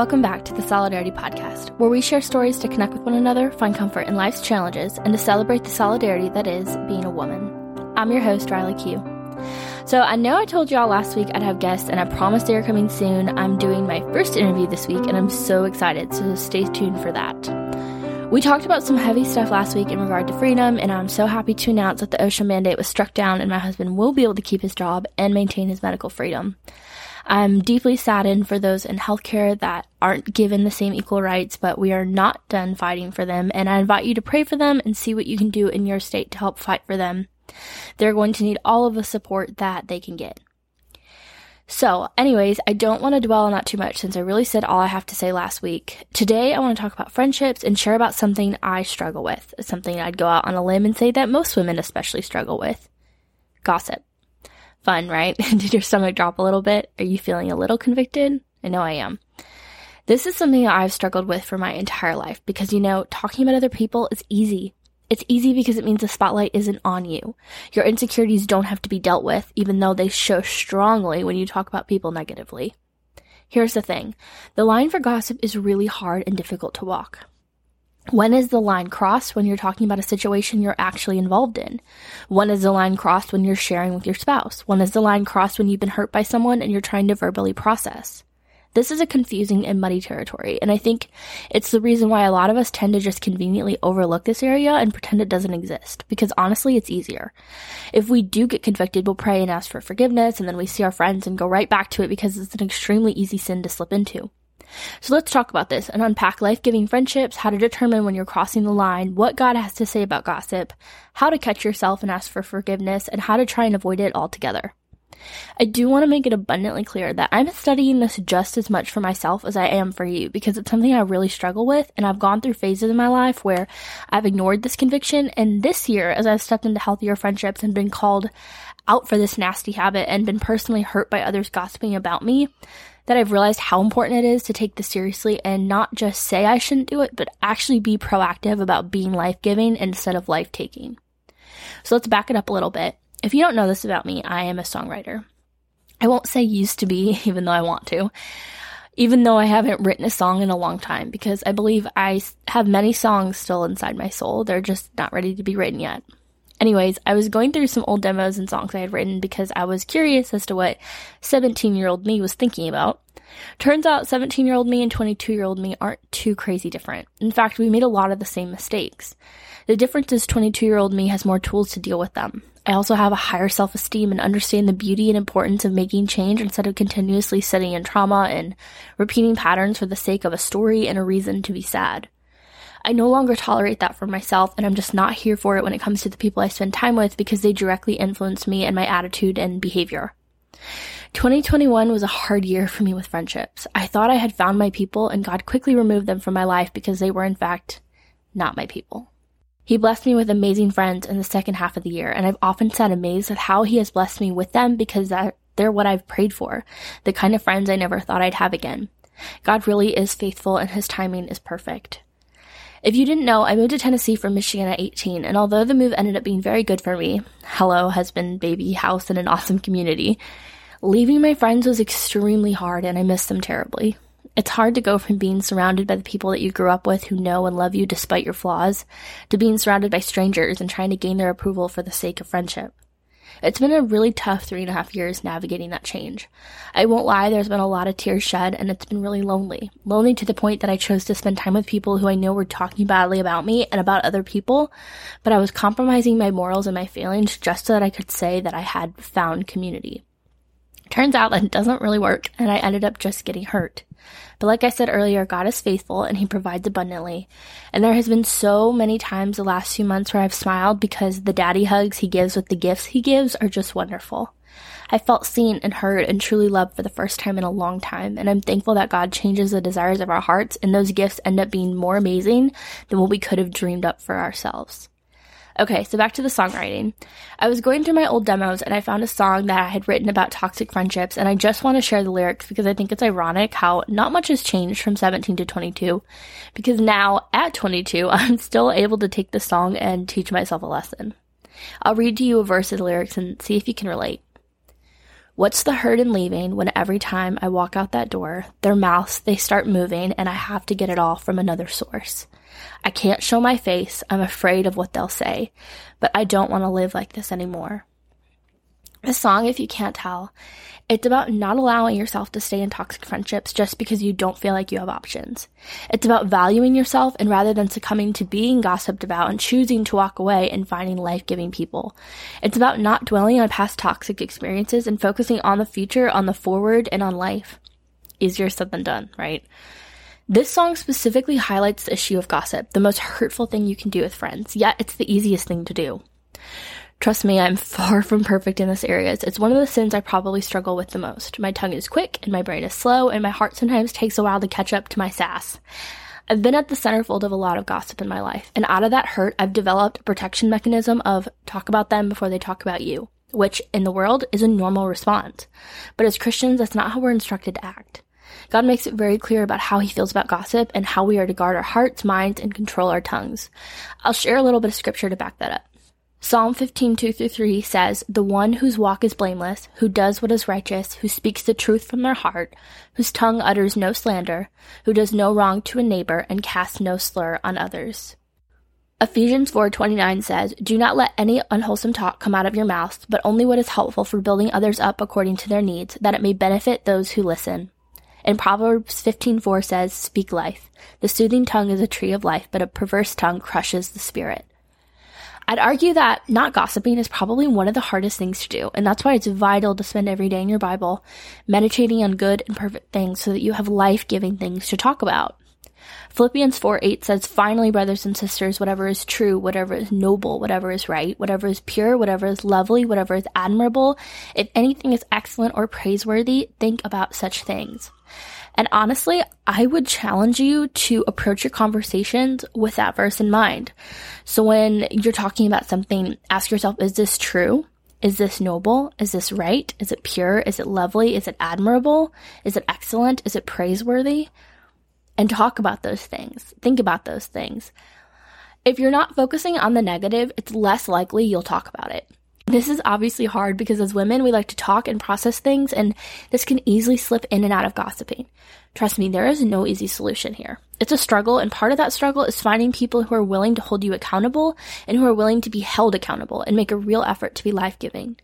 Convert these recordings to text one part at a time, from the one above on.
Welcome back to the Solidarity Podcast, where we share stories to connect with one another, find comfort in life's challenges, and to celebrate the solidarity that is being a woman. I'm your host, Riley Q. So, I know I told y'all last week I'd have guests, and I promised they are coming soon. I'm doing my first interview this week, and I'm so excited, so stay tuned for that. We talked about some heavy stuff last week in regard to freedom, and I'm so happy to announce that the OSHA mandate was struck down, and my husband will be able to keep his job and maintain his medical freedom. I'm deeply saddened for those in healthcare that aren't given the same equal rights, but we are not done fighting for them. And I invite you to pray for them and see what you can do in your state to help fight for them. They're going to need all of the support that they can get. So, anyways, I don't want to dwell on that too much since I really said all I have to say last week. Today, I want to talk about friendships and share about something I struggle with, something I'd go out on a limb and say that most women especially struggle with gossip. Fun, right? Did your stomach drop a little bit? Are you feeling a little convicted? I know I am. This is something I've struggled with for my entire life because, you know, talking about other people is easy. It's easy because it means the spotlight isn't on you. Your insecurities don't have to be dealt with, even though they show strongly when you talk about people negatively. Here's the thing. The line for gossip is really hard and difficult to walk. When is the line crossed when you're talking about a situation you're actually involved in? When is the line crossed when you're sharing with your spouse? When is the line crossed when you've been hurt by someone and you're trying to verbally process? This is a confusing and muddy territory, and I think it's the reason why a lot of us tend to just conveniently overlook this area and pretend it doesn't exist, because honestly, it's easier. If we do get convicted, we'll pray and ask for forgiveness, and then we see our friends and go right back to it because it's an extremely easy sin to slip into. So let's talk about this and unpack life giving friendships, how to determine when you're crossing the line, what God has to say about gossip, how to catch yourself and ask for forgiveness, and how to try and avoid it altogether. I do want to make it abundantly clear that I'm studying this just as much for myself as I am for you because it's something I really struggle with and I've gone through phases in my life where I've ignored this conviction and this year as I've stepped into healthier friendships and been called out for this nasty habit and been personally hurt by others gossiping about me, that I've realized how important it is to take this seriously and not just say I shouldn't do it, but actually be proactive about being life giving instead of life taking. So let's back it up a little bit. If you don't know this about me, I am a songwriter. I won't say used to be, even though I want to, even though I haven't written a song in a long time, because I believe I have many songs still inside my soul. They're just not ready to be written yet. Anyways, I was going through some old demos and songs I had written because I was curious as to what 17 year old me was thinking about. Turns out 17 year old me and 22 year old me aren't too crazy different. In fact, we made a lot of the same mistakes. The difference is 22 year old me has more tools to deal with them. I also have a higher self esteem and understand the beauty and importance of making change instead of continuously sitting in trauma and repeating patterns for the sake of a story and a reason to be sad. I no longer tolerate that for myself, and I'm just not here for it when it comes to the people I spend time with because they directly influence me and my attitude and behavior. 2021 was a hard year for me with friendships. I thought I had found my people, and God quickly removed them from my life because they were, in fact, not my people. He blessed me with amazing friends in the second half of the year, and I've often sat amazed at how He has blessed me with them because they're what I've prayed for, the kind of friends I never thought I'd have again. God really is faithful, and His timing is perfect. If you didn't know, I moved to Tennessee from Michigan at 18, and although the move ended up being very good for me hello, husband, baby, house, and an awesome community leaving my friends was extremely hard, and I miss them terribly. It's hard to go from being surrounded by the people that you grew up with who know and love you despite your flaws to being surrounded by strangers and trying to gain their approval for the sake of friendship. It's been a really tough three and a half years navigating that change. I won't lie, there's been a lot of tears shed, and it's been really lonely. Lonely to the point that I chose to spend time with people who I know were talking badly about me and about other people, but I was compromising my morals and my feelings just so that I could say that I had found community. Turns out that it doesn't really work, and I ended up just getting hurt. But like I said earlier, God is faithful and He provides abundantly. And there has been so many times the last few months where I've smiled because the daddy hugs He gives with the gifts He gives are just wonderful. I felt seen and heard and truly loved for the first time in a long time, and I'm thankful that God changes the desires of our hearts and those gifts end up being more amazing than what we could have dreamed up for ourselves. Okay, so back to the songwriting. I was going through my old demos and I found a song that I had written about toxic friendships, and I just want to share the lyrics because I think it's ironic how not much has changed from 17 to 22. Because now, at 22, I'm still able to take the song and teach myself a lesson. I'll read to you a verse of the lyrics and see if you can relate. What's the hurt in leaving when every time I walk out that door, their mouths, they start moving and I have to get it all from another source? I can't show my face. I'm afraid of what they'll say, but I don't want to live like this anymore. The song, if you can't tell, it's about not allowing yourself to stay in toxic friendships just because you don't feel like you have options. It's about valuing yourself and rather than succumbing to being gossiped about and choosing to walk away and finding life-giving people. It's about not dwelling on past toxic experiences and focusing on the future, on the forward, and on life. Easier said than done, right? This song specifically highlights the issue of gossip, the most hurtful thing you can do with friends, yet it's the easiest thing to do. Trust me, I'm far from perfect in this area. It's one of the sins I probably struggle with the most. My tongue is quick and my brain is slow, and my heart sometimes takes a while to catch up to my sass. I've been at the centerfold of a lot of gossip in my life, and out of that hurt, I've developed a protection mechanism of talk about them before they talk about you, which in the world is a normal response. But as Christians, that's not how we're instructed to act. God makes it very clear about how he feels about gossip and how we are to guard our hearts, minds, and control our tongues. I'll share a little bit of scripture to back that up. Psalm 15, 2 through 3 says, The one whose walk is blameless, who does what is righteous, who speaks the truth from their heart, whose tongue utters no slander, who does no wrong to a neighbor, and casts no slur on others. Ephesians 4:29 says, "Do not let any unwholesome talk come out of your mouth, but only what is helpful for building others up according to their needs, that it may benefit those who listen." And Proverbs 15:4 says, "Speak life. The soothing tongue is a tree of life, but a perverse tongue crushes the spirit." I'd argue that not gossiping is probably one of the hardest things to do, and that's why it's vital to spend every day in your Bible meditating on good and perfect things so that you have life giving things to talk about. Philippians 4 8 says, Finally, brothers and sisters, whatever is true, whatever is noble, whatever is right, whatever is pure, whatever is lovely, whatever is admirable, if anything is excellent or praiseworthy, think about such things. And honestly, I would challenge you to approach your conversations with that verse in mind. So when you're talking about something, ask yourself, is this true? Is this noble? Is this right? Is it pure? Is it lovely? Is it admirable? Is it excellent? Is it praiseworthy? And talk about those things. Think about those things. If you're not focusing on the negative, it's less likely you'll talk about it. This is obviously hard because as women, we like to talk and process things, and this can easily slip in and out of gossiping. Trust me, there is no easy solution here. It's a struggle, and part of that struggle is finding people who are willing to hold you accountable and who are willing to be held accountable and make a real effort to be life giving.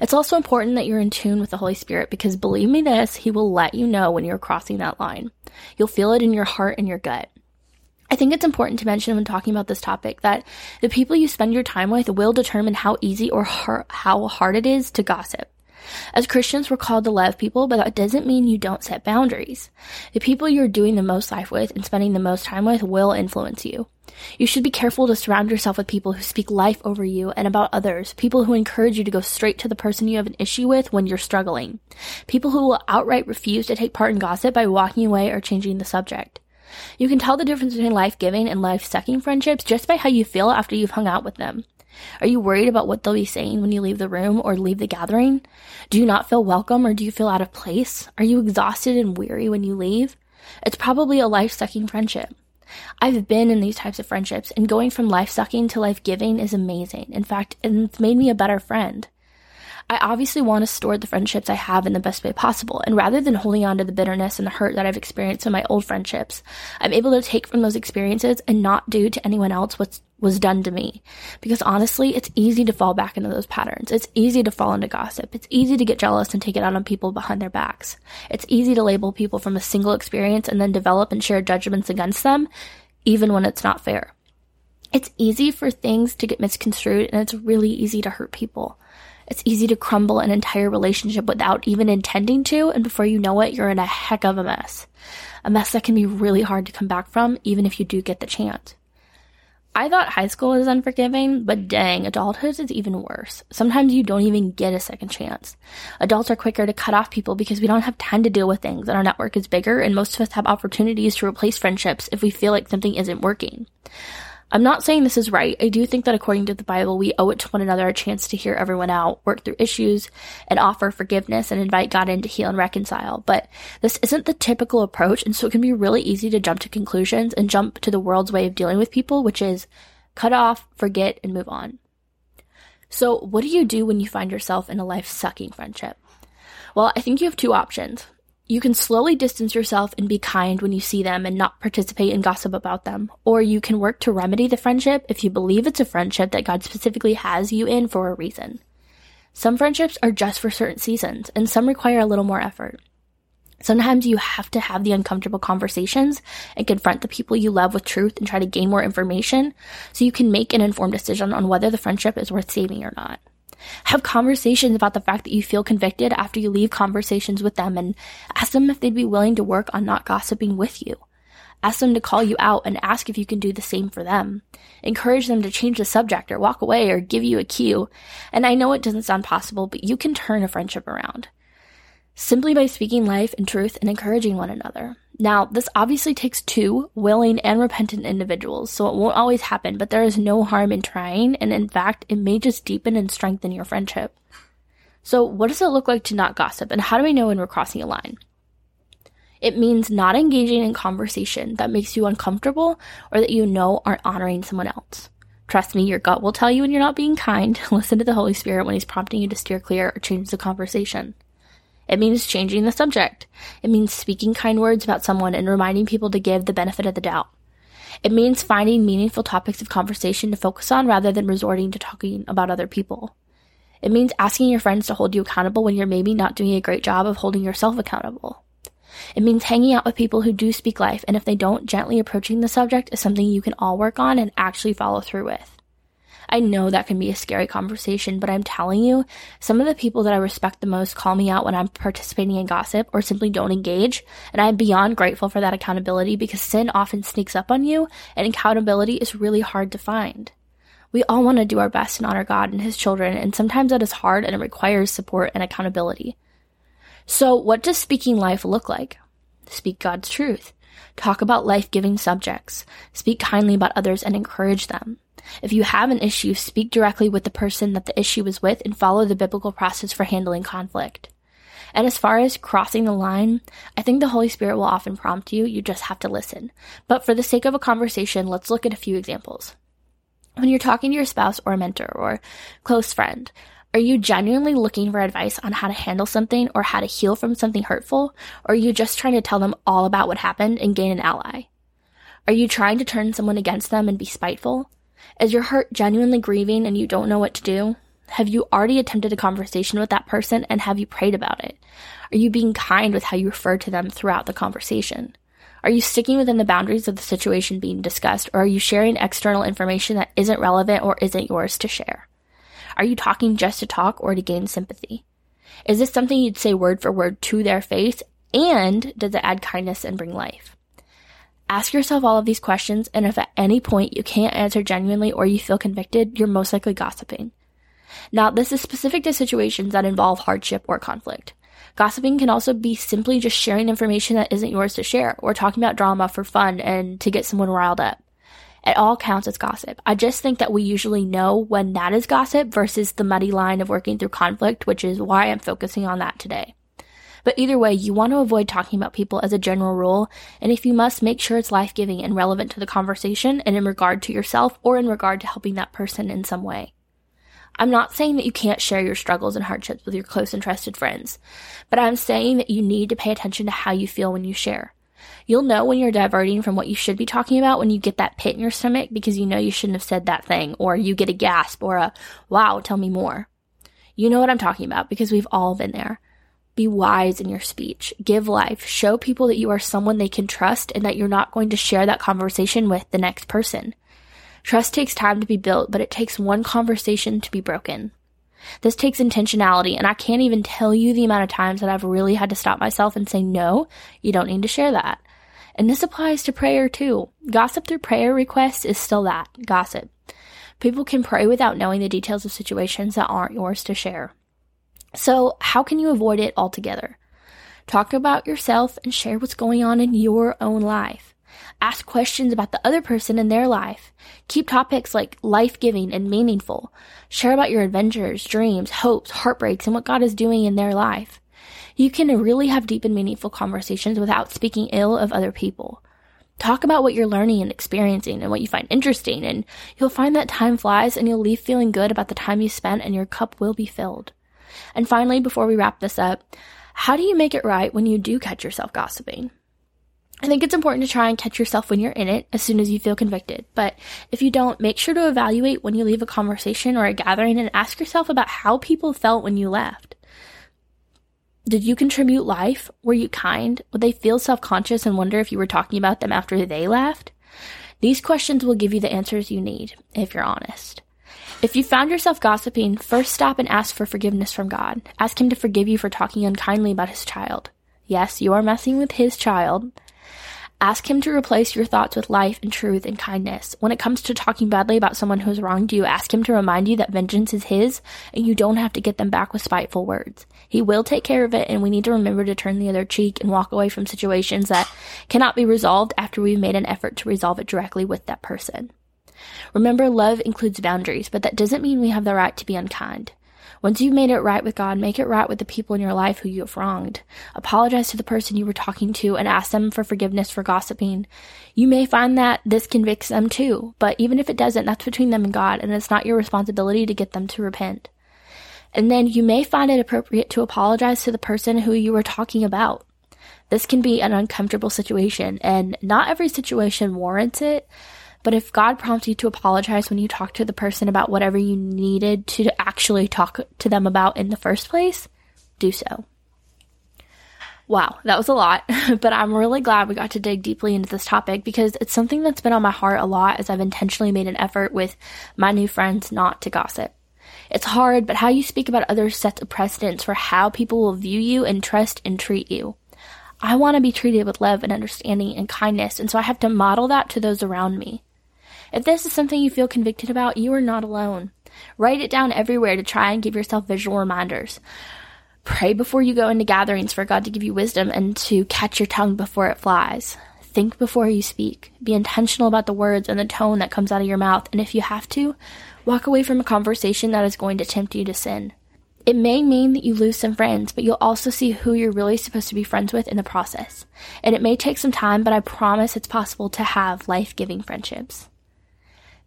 It's also important that you're in tune with the Holy Spirit because believe me this, He will let you know when you're crossing that line. You'll feel it in your heart and your gut. I think it's important to mention when talking about this topic that the people you spend your time with will determine how easy or har- how hard it is to gossip. As Christians, we're called to love people, but that doesn't mean you don't set boundaries. The people you're doing the most life with and spending the most time with will influence you. You should be careful to surround yourself with people who speak life over you and about others, people who encourage you to go straight to the person you have an issue with when you're struggling, people who will outright refuse to take part in gossip by walking away or changing the subject. You can tell the difference between life giving and life sucking friendships just by how you feel after you've hung out with them. Are you worried about what they'll be saying when you leave the room or leave the gathering? Do you not feel welcome or do you feel out of place? Are you exhausted and weary when you leave? It's probably a life sucking friendship. I've been in these types of friendships, and going from life sucking to life giving is amazing. In fact, it's made me a better friend. I obviously want to store the friendships I have in the best way possible. And rather than holding on to the bitterness and the hurt that I've experienced in my old friendships, I'm able to take from those experiences and not do to anyone else what was done to me. Because honestly, it's easy to fall back into those patterns. It's easy to fall into gossip. It's easy to get jealous and take it out on people behind their backs. It's easy to label people from a single experience and then develop and share judgments against them, even when it's not fair. It's easy for things to get misconstrued and it's really easy to hurt people. It's easy to crumble an entire relationship without even intending to, and before you know it, you're in a heck of a mess. A mess that can be really hard to come back from, even if you do get the chance. I thought high school was unforgiving, but dang, adulthood is even worse. Sometimes you don't even get a second chance. Adults are quicker to cut off people because we don't have time to deal with things and our network is bigger and most of us have opportunities to replace friendships if we feel like something isn't working. I'm not saying this is right. I do think that according to the Bible, we owe it to one another a chance to hear everyone out, work through issues, and offer forgiveness and invite God in to heal and reconcile. But this isn't the typical approach, and so it can be really easy to jump to conclusions and jump to the world's way of dealing with people, which is cut off, forget, and move on. So, what do you do when you find yourself in a life sucking friendship? Well, I think you have two options. You can slowly distance yourself and be kind when you see them and not participate in gossip about them. Or you can work to remedy the friendship if you believe it's a friendship that God specifically has you in for a reason. Some friendships are just for certain seasons, and some require a little more effort. Sometimes you have to have the uncomfortable conversations and confront the people you love with truth and try to gain more information so you can make an informed decision on whether the friendship is worth saving or not. Have conversations about the fact that you feel convicted after you leave conversations with them and ask them if they'd be willing to work on not gossiping with you. Ask them to call you out and ask if you can do the same for them. Encourage them to change the subject or walk away or give you a cue. And I know it doesn't sound possible, but you can turn a friendship around. Simply by speaking life and truth and encouraging one another. Now, this obviously takes two willing and repentant individuals, so it won't always happen, but there is no harm in trying, and in fact, it may just deepen and strengthen your friendship. So, what does it look like to not gossip, and how do we know when we're crossing a line? It means not engaging in conversation that makes you uncomfortable or that you know aren't honoring someone else. Trust me, your gut will tell you when you're not being kind. Listen to the Holy Spirit when He's prompting you to steer clear or change the conversation. It means changing the subject. It means speaking kind words about someone and reminding people to give the benefit of the doubt. It means finding meaningful topics of conversation to focus on rather than resorting to talking about other people. It means asking your friends to hold you accountable when you're maybe not doing a great job of holding yourself accountable. It means hanging out with people who do speak life, and if they don't, gently approaching the subject is something you can all work on and actually follow through with. I know that can be a scary conversation, but I'm telling you, some of the people that I respect the most call me out when I'm participating in gossip or simply don't engage, and I'm beyond grateful for that accountability because sin often sneaks up on you, and accountability is really hard to find. We all want to do our best and honor God and His children, and sometimes that is hard and it requires support and accountability. So, what does speaking life look like? Speak God's truth. Talk about life giving subjects. Speak kindly about others and encourage them. If you have an issue, speak directly with the person that the issue is with and follow the biblical process for handling conflict. And as far as crossing the line, I think the Holy Spirit will often prompt you, you just have to listen. But for the sake of a conversation, let's look at a few examples. When you're talking to your spouse or a mentor or close friend, are you genuinely looking for advice on how to handle something or how to heal from something hurtful? Or are you just trying to tell them all about what happened and gain an ally? Are you trying to turn someone against them and be spiteful? Is your heart genuinely grieving and you don't know what to do? Have you already attempted a conversation with that person and have you prayed about it? Are you being kind with how you refer to them throughout the conversation? Are you sticking within the boundaries of the situation being discussed or are you sharing external information that isn't relevant or isn't yours to share? Are you talking just to talk or to gain sympathy? Is this something you'd say word for word to their face? And does it add kindness and bring life? Ask yourself all of these questions, and if at any point you can't answer genuinely or you feel convicted, you're most likely gossiping. Now, this is specific to situations that involve hardship or conflict. Gossiping can also be simply just sharing information that isn't yours to share, or talking about drama for fun and to get someone riled up. It all counts as gossip. I just think that we usually know when that is gossip versus the muddy line of working through conflict, which is why I'm focusing on that today. But either way, you want to avoid talking about people as a general rule, and if you must, make sure it's life giving and relevant to the conversation and in regard to yourself or in regard to helping that person in some way. I'm not saying that you can't share your struggles and hardships with your close and trusted friends, but I'm saying that you need to pay attention to how you feel when you share. You'll know when you're diverting from what you should be talking about when you get that pit in your stomach because you know you shouldn't have said that thing, or you get a gasp or a, wow, tell me more. You know what I'm talking about because we've all been there. Be wise in your speech. Give life. Show people that you are someone they can trust and that you're not going to share that conversation with the next person. Trust takes time to be built, but it takes one conversation to be broken. This takes intentionality, and I can't even tell you the amount of times that I've really had to stop myself and say, no, you don't need to share that. And this applies to prayer too. Gossip through prayer requests is still that gossip. People can pray without knowing the details of situations that aren't yours to share. So, how can you avoid it altogether? Talk about yourself and share what's going on in your own life. Ask questions about the other person in their life. Keep topics like life giving and meaningful. Share about your adventures, dreams, hopes, heartbreaks, and what God is doing in their life. You can really have deep and meaningful conversations without speaking ill of other people. Talk about what you're learning and experiencing and what you find interesting, and you'll find that time flies and you'll leave feeling good about the time you spent and your cup will be filled. And finally, before we wrap this up, How do you make it right when you do catch yourself gossiping? I think it's important to try and catch yourself when you're in it as soon as you feel convicted. But if you don't, make sure to evaluate when you leave a conversation or a gathering and ask yourself about how people felt when you left. Did you contribute life? Were you kind? Would they feel self conscious and wonder if you were talking about them after they left? These questions will give you the answers you need, if you're honest. If you found yourself gossiping, first stop and ask for forgiveness from God. Ask Him to forgive you for talking unkindly about His child. Yes, you are messing with His child, Ask him to replace your thoughts with life and truth and kindness. When it comes to talking badly about someone who has wronged you, ask him to remind you that vengeance is his and you don't have to get them back with spiteful words. He will take care of it and we need to remember to turn the other cheek and walk away from situations that cannot be resolved after we've made an effort to resolve it directly with that person. Remember, love includes boundaries, but that doesn't mean we have the right to be unkind. Once you've made it right with God, make it right with the people in your life who you have wronged. Apologize to the person you were talking to and ask them for forgiveness for gossiping. You may find that this convicts them too, but even if it doesn't, that's between them and God, and it's not your responsibility to get them to repent. And then you may find it appropriate to apologize to the person who you were talking about. This can be an uncomfortable situation, and not every situation warrants it, but if God prompts you to apologize when you talk to the person about whatever you needed to actually talk to them about in the first place, do so. Wow, that was a lot, but I'm really glad we got to dig deeply into this topic because it's something that's been on my heart a lot as I've intentionally made an effort with my new friends not to gossip. It's hard, but how you speak about others sets a precedence for how people will view you and trust and treat you. I want to be treated with love and understanding and kindness, and so I have to model that to those around me. If this is something you feel convicted about, you are not alone. Write it down everywhere to try and give yourself visual reminders. Pray before you go into gatherings for God to give you wisdom and to catch your tongue before it flies. Think before you speak. Be intentional about the words and the tone that comes out of your mouth, and if you have to, walk away from a conversation that is going to tempt you to sin. It may mean that you lose some friends, but you'll also see who you're really supposed to be friends with in the process. And it may take some time, but I promise it's possible to have life giving friendships.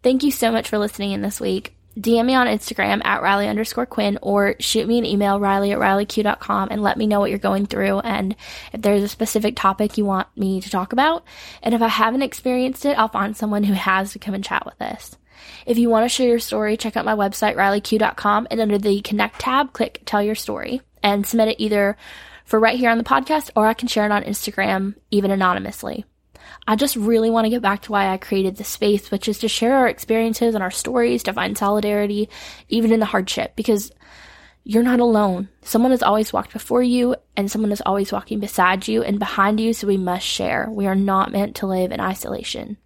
Thank you so much for listening in this week. DM me on Instagram at Riley underscore Quin or shoot me an email, Riley at RileyQ.com and let me know what you're going through and if there's a specific topic you want me to talk about. And if I haven't experienced it, I'll find someone who has to come and chat with us. If you want to share your story, check out my website, RileyQ.com and under the Connect tab, click Tell Your Story and submit it either for right here on the podcast or I can share it on Instagram, even anonymously. I just really want to get back to why I created this space, which is to share our experiences and our stories, to find solidarity, even in the hardship, because you're not alone. Someone has always walked before you, and someone is always walking beside you and behind you, so we must share. We are not meant to live in isolation.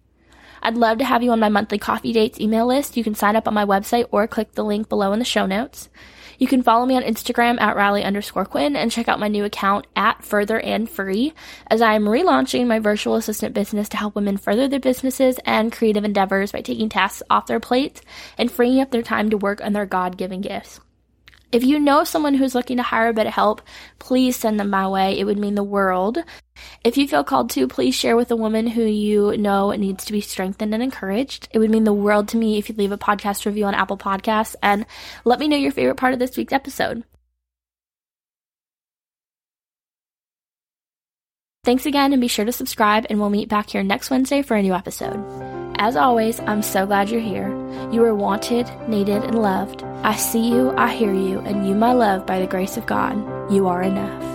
I'd love to have you on my monthly coffee dates email list. You can sign up on my website or click the link below in the show notes. You can follow me on Instagram at Riley underscore Quin and check out my new account at Further and Free as I am relaunching my virtual assistant business to help women further their businesses and creative endeavors by taking tasks off their plates and freeing up their time to work on their God given gifts. If you know someone who's looking to hire a bit of help, please send them my way. It would mean the world. If you feel called to, please share with a woman who you know needs to be strengthened and encouraged. It would mean the world to me if you leave a podcast review on Apple Podcasts and let me know your favorite part of this week's episode. Thanks again and be sure to subscribe and we'll meet back here next Wednesday for a new episode. As always, I'm so glad you're here. You are wanted, needed, and loved. I see you, I hear you, and you, my love, by the grace of God, you are enough.